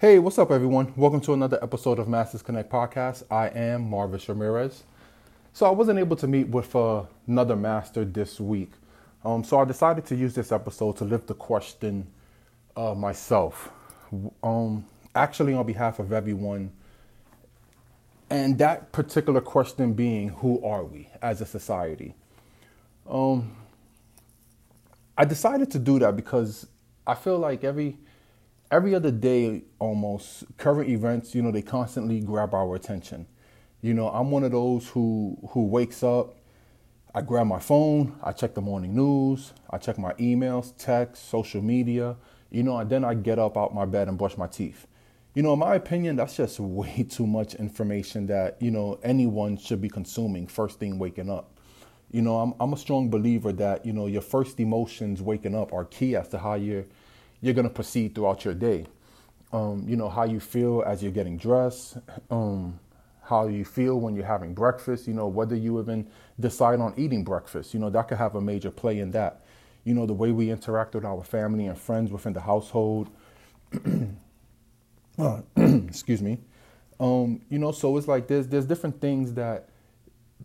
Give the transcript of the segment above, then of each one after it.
Hey, what's up, everyone? Welcome to another episode of Masters Connect podcast. I am Marvis Ramirez. So, I wasn't able to meet with uh, another master this week. Um, so, I decided to use this episode to lift the question uh, myself. Um, actually, on behalf of everyone. And that particular question being, who are we as a society? Um, I decided to do that because I feel like every every other day almost current events you know they constantly grab our attention. You know i'm one of those who who wakes up i grab my phone i check the morning news i check my emails text social media you know and then i get up out my bed and brush my teeth. You know in my opinion that's just way too much information that you know anyone should be consuming first thing waking up. You know i'm, I'm a strong believer that you know your first emotions waking up are key as to how you're you're going to proceed throughout your day. Um, you know, how you feel as you're getting dressed, um, how you feel when you're having breakfast, you know, whether you even decide on eating breakfast, you know, that could have a major play in that. You know, the way we interact with our family and friends within the household. uh, excuse me. Um, you know, so it's like there's there's different things that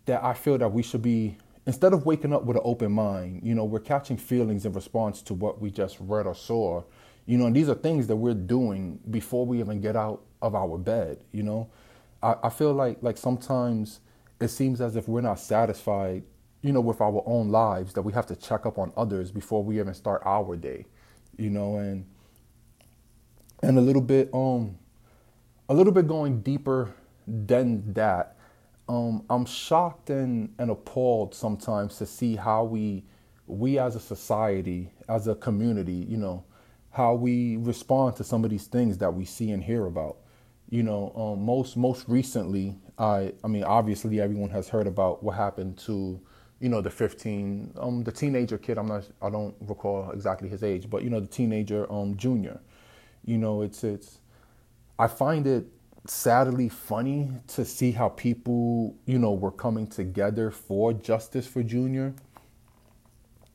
that I feel that we should be instead of waking up with an open mind, you know, we're catching feelings in response to what we just read or saw. You know, and these are things that we're doing before we even get out of our bed, you know. I, I feel like like sometimes it seems as if we're not satisfied, you know, with our own lives, that we have to check up on others before we even start our day. You know, and and a little bit um a little bit going deeper than that um, I'm shocked and, and appalled sometimes to see how we we as a society, as a community, you know, how we respond to some of these things that we see and hear about. You know, um, most most recently, I I mean, obviously everyone has heard about what happened to, you know, the 15, um, the teenager kid. I'm not, I don't recall exactly his age, but you know, the teenager, um, Junior. You know, it's it's. I find it sadly funny to see how people, you know, were coming together for justice for Junior.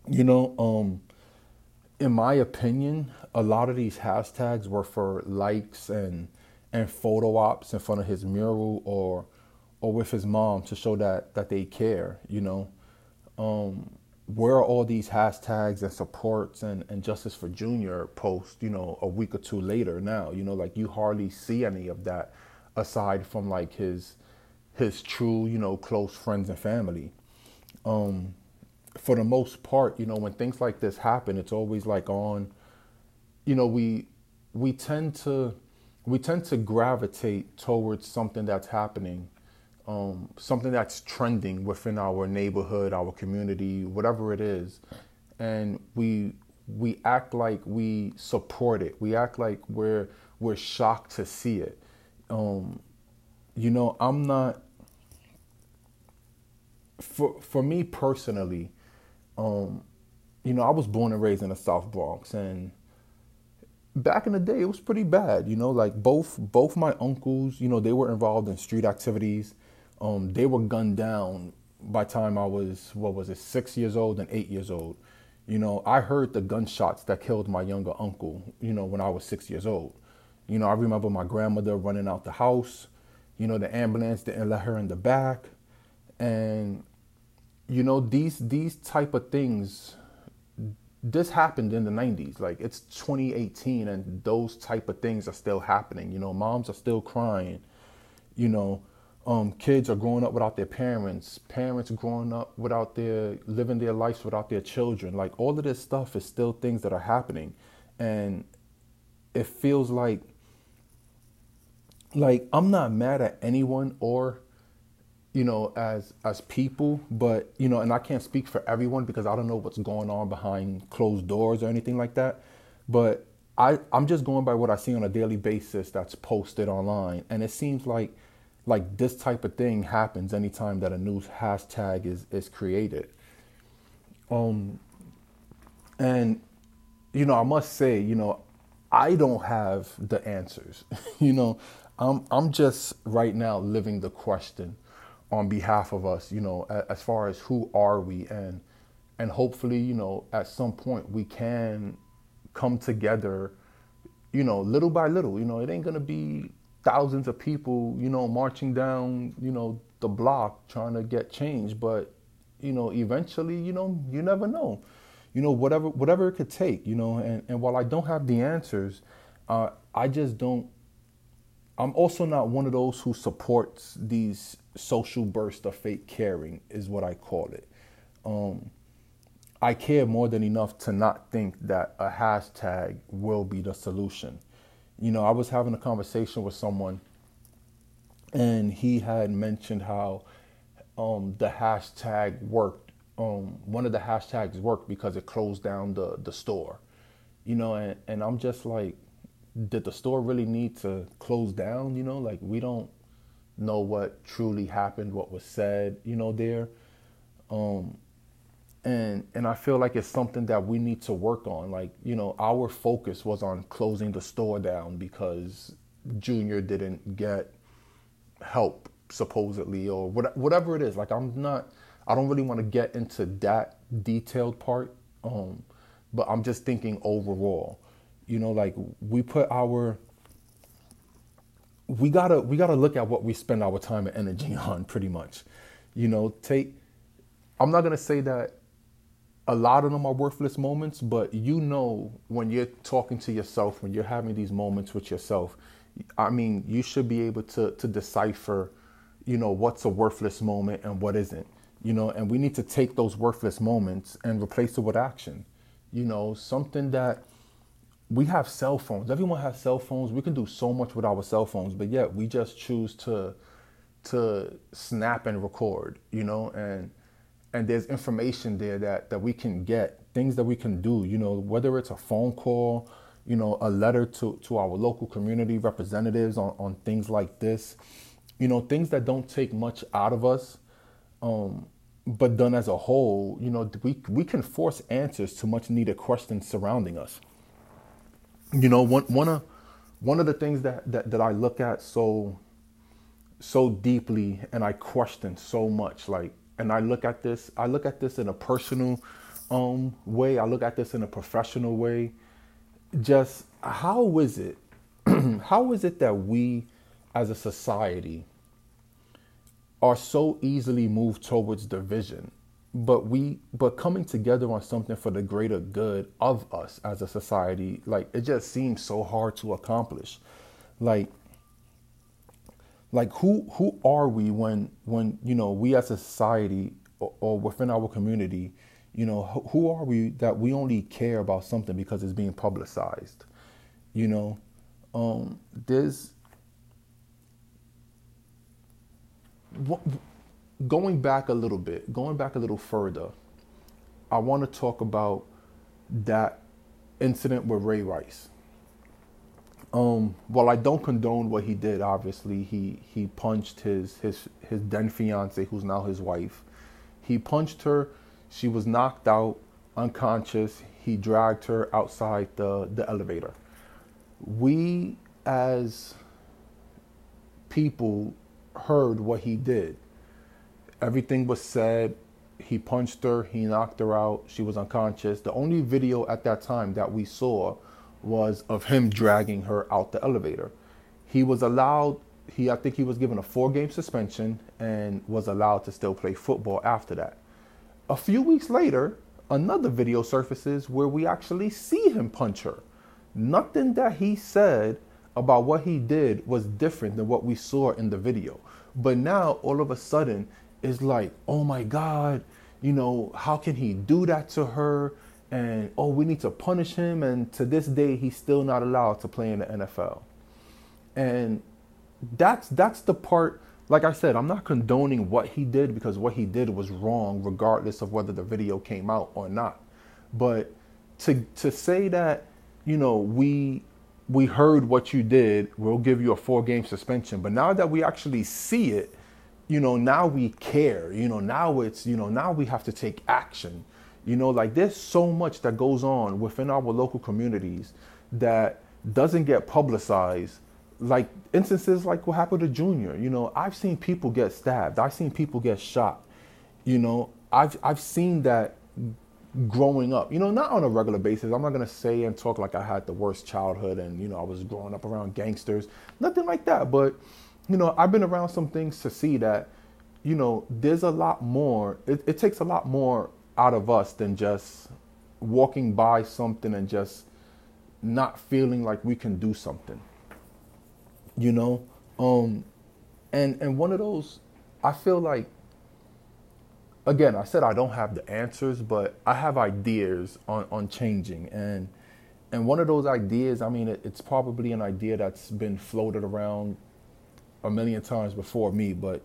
You know, um, in my opinion, a lot of these hashtags were for likes and and photo ops in front of his mural or or with his mom to show that that they care. You know, um, where are all these hashtags and supports and, and justice for junior posts you know a week or two later now? You know like you hardly see any of that aside from like his his true you know close friends and family. Um for the most part you know when things like this happen it's always like on you know we we tend to we tend to gravitate towards something that's happening um, something that's trending within our neighborhood, our community, whatever it is, and we we act like we support it. We act like we're we're shocked to see it. Um, you know, I'm not. For for me personally, um, you know, I was born and raised in the South Bronx, and back in the day, it was pretty bad. You know, like both both my uncles, you know, they were involved in street activities um, they were gunned down by time I was what was it six years old and eight years old. You know, I heard the gunshots that killed my younger uncle. You know, when I was six years old. You know, I remember my grandmother running out the house. You know, the ambulance didn't let her in the back, and you know these these type of things. This happened in the 90s. Like it's 2018, and those type of things are still happening. You know, moms are still crying. You know, um, kids are growing up without their parents, parents growing up without their living their lives without their children. Like all of this stuff is still things that are happening, and it feels like like I'm not mad at anyone or you know as as people, but you know, and I can't speak for everyone because I don't know what's going on behind closed doors or anything like that, but I I'm just going by what I see on a daily basis that's posted online, and it seems like like this type of thing happens anytime that a new hashtag is is created. Um, and you know, I must say, you know, I don't have the answers. you know, I'm I'm just right now living the question on behalf of us. You know, as far as who are we, and and hopefully, you know, at some point we can come together you know, little by little, you know, it ain't gonna be thousands of people, you know, marching down, you know, the block trying to get change, but you know, eventually, you know, you never know. You know, whatever whatever it could take, you know, and, and while I don't have the answers, uh, I just don't I'm also not one of those who supports these social bursts of fake caring, is what I call it. Um, I care more than enough to not think that a hashtag will be the solution. You know, I was having a conversation with someone, and he had mentioned how um, the hashtag worked. Um, one of the hashtags worked because it closed down the the store. You know, and, and I'm just like, did the store really need to close down? You know, like we don't know what truly happened, what was said, you know, there. Um, and and I feel like it's something that we need to work on. Like, you know, our focus was on closing the store down because Junior didn't get help supposedly or what, whatever it is. Like, I'm not. I don't really want to get into that detailed part. Um, but I'm just thinking overall you know like we put our we gotta we gotta look at what we spend our time and energy on pretty much you know take i'm not gonna say that a lot of them are worthless moments but you know when you're talking to yourself when you're having these moments with yourself i mean you should be able to to decipher you know what's a worthless moment and what isn't you know and we need to take those worthless moments and replace it with action you know something that we have cell phones. Everyone has cell phones. We can do so much with our cell phones, but yet we just choose to to snap and record, you know, and and there's information there that that we can get, things that we can do, you know, whether it's a phone call, you know, a letter to to our local community representatives on on things like this, you know, things that don't take much out of us. Um, but done as a whole, you know, we we can force answers to much needed questions surrounding us you know one one of one of the things that, that that I look at so so deeply and I question so much like and I look at this I look at this in a personal um way. I look at this in a professional way. Just how is it how is it that we as a society are so easily moved towards division but we but coming together on something for the greater good of us as a society like it just seems so hard to accomplish. Like like who who are we when when you know we as a society or, or within our community you know who, who are we that we only care about something because it's being publicized you know um there's what going back a little bit, going back a little further, I want to talk about that incident with Ray Rice. Um, while I don't condone what he did, obviously he he punched his his his then fiance, who's now his wife. He punched her. She was knocked out, unconscious. He dragged her outside the the elevator. We as people heard what he did everything was said. He punched her, he knocked her out, she was unconscious. The only video at that time that we saw was of him dragging her out the elevator. He was allowed, he I think he was given a four game suspension and was allowed to still play football after that. A few weeks later, another video surfaces where we actually see him punch her. Nothing that he said about what he did was different than what we saw in the video. But now, all of a sudden, it's like, oh my God, you know, how can he do that to her? And oh, we need to punish him. And to this day, he's still not allowed to play in the NFL. And that's that's the part. Like I said, I'm not condoning what he did because what he did was wrong, regardless of whether the video came out or not. But to to say that, you know, we we heard what you did, we'll give you a four game suspension. But now that we actually see it, you know, now we care. You know, now it's, you know, now we have to take action. You know, like there's so much that goes on within our local communities that doesn't get publicized. Like instances like what happened to Junior. You know, I've seen people get stabbed. I've seen people get shot. You know, I've I've seen that growing up. You know, not on a regular basis. I'm not gonna say and talk like I had the worst childhood and you know I was growing up around gangsters, nothing like that. But you know, I've been around some things to see that you know there's a lot more. It, it takes a lot more out of us than just walking by something and just not feeling like we can do something. You know, um, and and one of those, I feel like again, I said I don't have the answers, but I have ideas on, on changing. And and one of those ideas, I mean, it, it's probably an idea that's been floated around a million times before me, but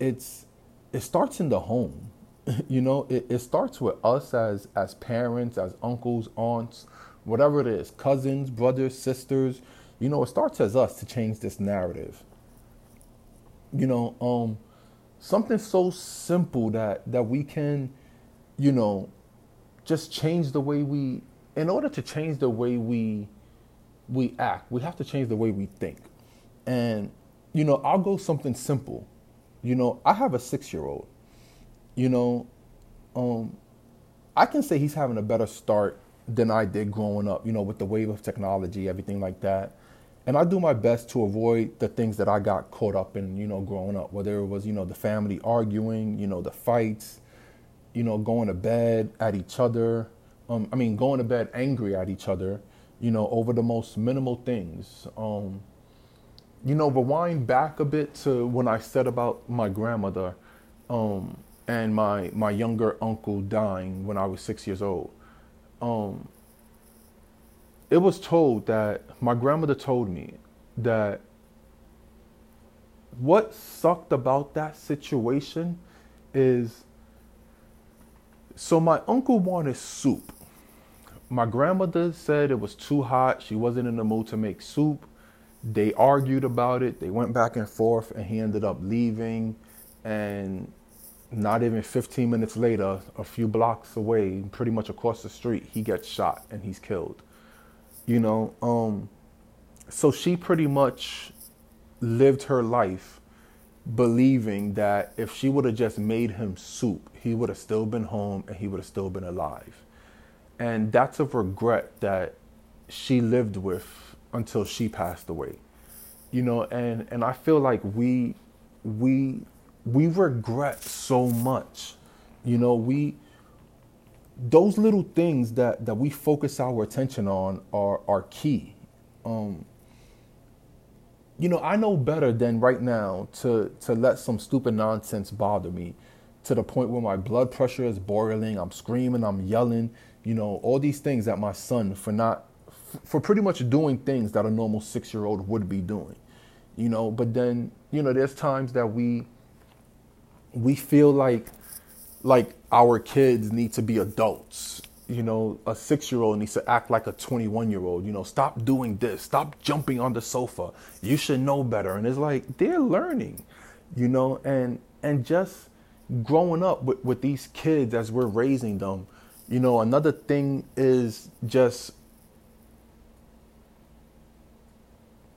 it's it starts in the home. you know, it, it starts with us as as parents, as uncles, aunts, whatever it is, cousins, brothers, sisters. You know, it starts as us to change this narrative. You know, um, something so simple that that we can you know just change the way we in order to change the way we we act we have to change the way we think and you know i'll go something simple you know i have a 6 year old you know um i can say he's having a better start than i did growing up you know with the wave of technology everything like that and I do my best to avoid the things that I got caught up in, you know, growing up, whether it was, you know, the family arguing, you know, the fights, you know, going to bed at each other. Um, I mean, going to bed angry at each other, you know, over the most minimal things. Um, you know, rewind back a bit to when I said about my grandmother um, and my my younger uncle dying when I was six years old. Um, it was told that my grandmother told me that what sucked about that situation is so my uncle wanted soup. My grandmother said it was too hot. She wasn't in the mood to make soup. They argued about it. They went back and forth, and he ended up leaving. And not even 15 minutes later, a few blocks away, pretty much across the street, he gets shot and he's killed. You know um, so she pretty much lived her life believing that if she would have just made him soup he would have still been home and he would have still been alive. And that's a regret that she lived with until she passed away. You know and and i feel like we we we regret so much you know we those little things that that we focus our attention on are are key. Um, you know, I know better than right now to to let some stupid nonsense bother me to the point where my blood pressure is boiling, I'm screaming, I'm yelling, you know, all these things that my son for not for pretty much doing things that a normal 6-year-old would be doing. You know, but then, you know, there's times that we we feel like like our kids need to be adults. You know, a six year old needs to act like a 21 year old. You know, stop doing this, stop jumping on the sofa. You should know better. And it's like they're learning, you know, and and just growing up with, with these kids as we're raising them, you know, another thing is just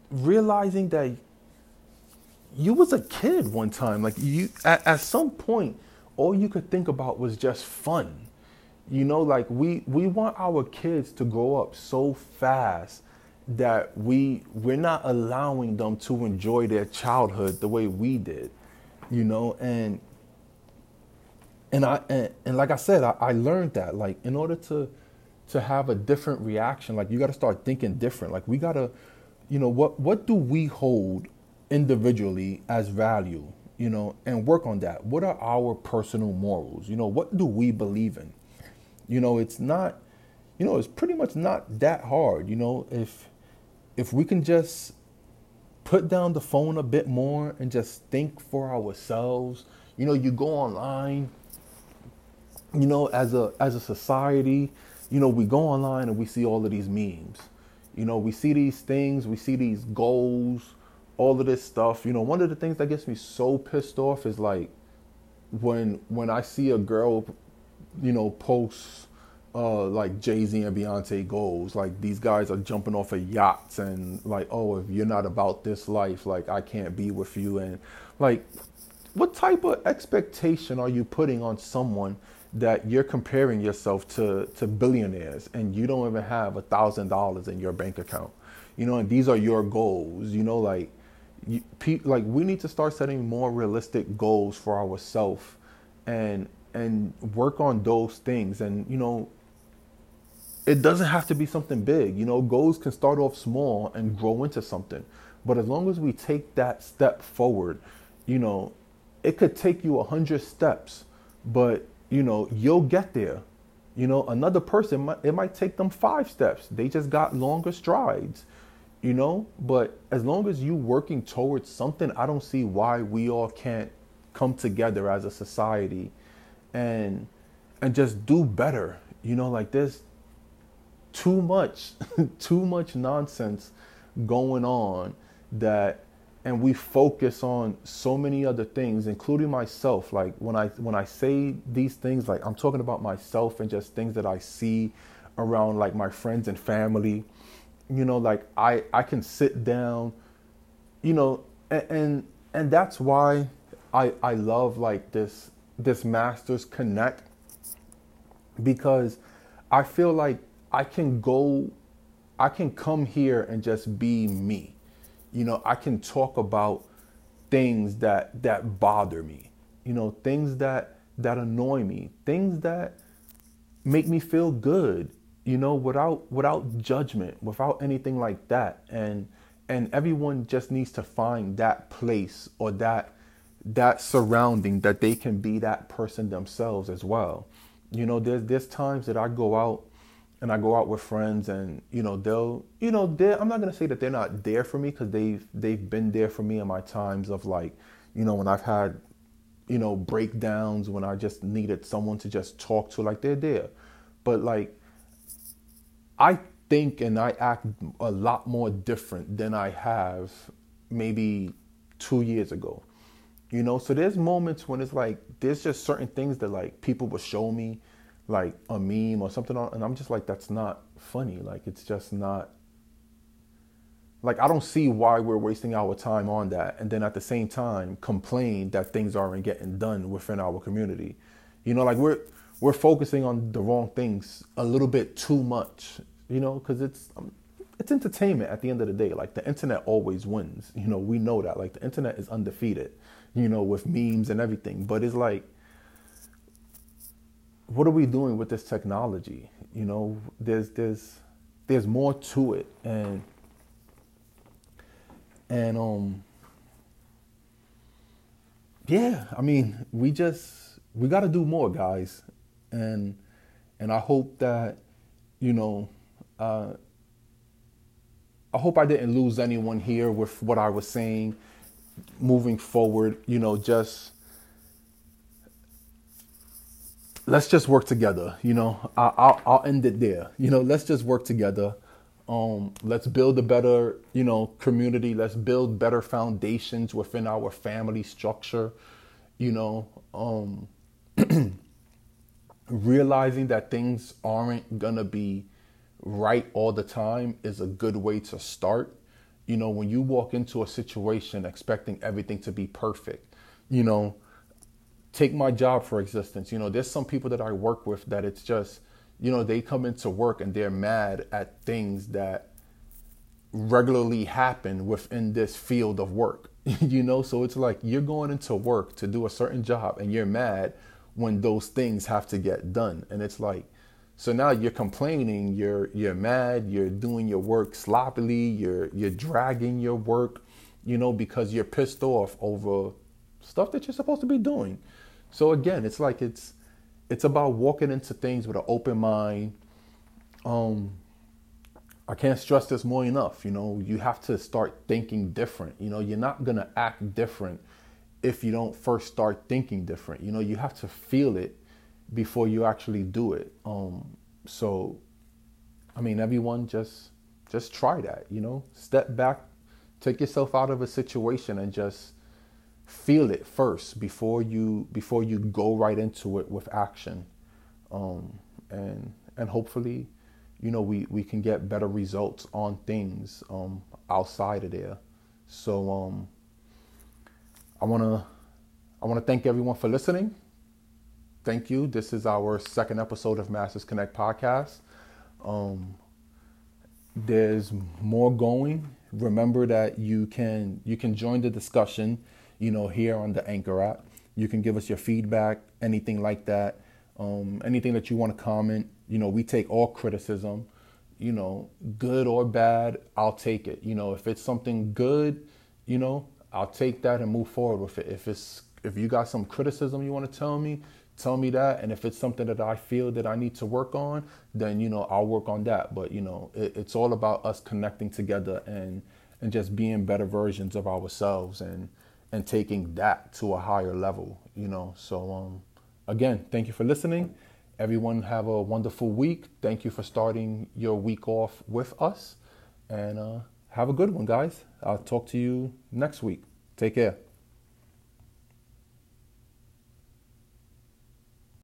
realizing that you was a kid one time. Like you at, at some point all you could think about was just fun. You know, like we we want our kids to grow up so fast that we we're not allowing them to enjoy their childhood the way we did. You know, and and I and, and like I said, I, I learned that like in order to to have a different reaction, like you got to start thinking different. Like we got to, you know, what what do we hold individually as value? you know, and work on that. What are our personal morals? You know, what do we believe in? You know, it's not, you know, it's pretty much not that hard. You know, if if we can just put down the phone a bit more and just think for ourselves. You know, you go online. You know, as a as a society, you know, we go online and we see all of these memes. You know, we see these things, we see these goals, all of this stuff. You know, one of the things that gets me so pissed off is like when when I see a girl, you know, post uh, like Jay Z and Beyonce goals. Like these guys are jumping off of yachts and like, oh, if you're not about this life, like I can't be with you. And like, what type of expectation are you putting on someone that you're comparing yourself to to billionaires and you don't even have a thousand dollars in your bank account you know and these are your goals you know like you, like we need to start setting more realistic goals for ourselves and and work on those things. And you know it doesn't have to be something big. You know goals can start off small and grow into something. But as long as we take that step forward you know it could take you a hundred steps but you know you'll get there. You know another person it might take them five steps. They just got longer strides you know? But as long as you working towards something i don't see why we all can't come together as a society and and just do better. You know like there's too much too much nonsense going on that and we focus on so many other things including myself. Like when i when i say these things like i'm talking about myself and just things that i see around like my friends and family you know like i i can sit down you know and and, and that's why i i love like this this masters connect because i feel like i can go i can come here and just be me. You know i can talk about things that that bother me you know things that that annoy me things that make me feel good you know, without without judgment, without anything like that. And and everyone just needs to find that place or that that surrounding that they can be that person themselves as well. You know, there's there's times that I go out and I go out with friends and you know they'll you know they I'm not gonna say that they're not there for me because they've they've been there for me in my times of like you know when I've had you know breakdowns when I just needed someone to just talk to like they're there but like I think and I act a lot more different than I have maybe two years ago. You know, so there's moments when it's like there's just certain things that like people will show me, like a meme or something, and I'm just like, that's not funny. Like it's just not. Like I don't see why we're wasting our time on that, and then at the same time complain that things aren't getting done within our community. You know, like we're we're focusing on the wrong things a little bit too much, you know, because it's um, it's entertainment at the end of the day. Like the internet always wins. You know, we know that. Like the internet is undefeated. You know, with memes and everything. But it's like, what are we doing with this technology? You know, there's there's there's more to it, and and um yeah i mean we just we got to do more guys and and I hope that you know uh, I hope I didn't lose anyone here with what I was saying moving forward. You know, just let's just work together. You know, I, will I'll end it there. You know, let's just work together. Um, let's build a better, you know, community. Let's build better foundations within our family structure. You know, um, realizing that things aren't gonna be right all the time is a good way to start. You know, when you walk into a situation expecting everything to be perfect, you know, take my job for existence. You know, there's some people that I work with that it's just, you know, they come into work and they're mad at things that regularly happen within this field of work. you know, so it's like you're going into work to do a certain job and you're mad when those things have to get done. And it's like, so now you're complaining, you're you're mad, you're doing your work sloppily, you're you're dragging your work, you know, because you're pissed off over stuff that you're supposed to be doing. So again, it's like it's it's about walking into things with an open mind. Um I can't stress this more enough, you know, you have to start thinking different. You know, you're not going to act different if you don't first start thinking different. You know, you have to feel it before you actually do it. Um, so, I mean, everyone just just try that. You know, step back, take yourself out of a situation, and just feel it first before you before you go right into it with action. Um, and and hopefully, you know, we we can get better results on things um, outside of there. So um, I want to I want to thank everyone for listening. thank you. This is our second episode of Masters Connect podcast. Um, there's more going. Remember that you can you can join the discussion, you know, here on the Anchor app. You can give us your feedback, anything like that, um, anything that you want to comment. You know, we take all criticism, you know, good or bad. I'll take it. You know, if it's something good, you know, I'll take that and move forward with it. If it's if you got some criticism you want to tell me, tell me that. And if it's something that i feel that i need to work on then you know i'll work on that. But you know it, it's all about us connecting together and and just being better versions of ourselves and and taking that to a higher level you know? So um again thank you for listening. Everyone have a wonderful week. Thank you for starting your week off with us. And uh, have a good one guys. I'll talk to you next week. Take care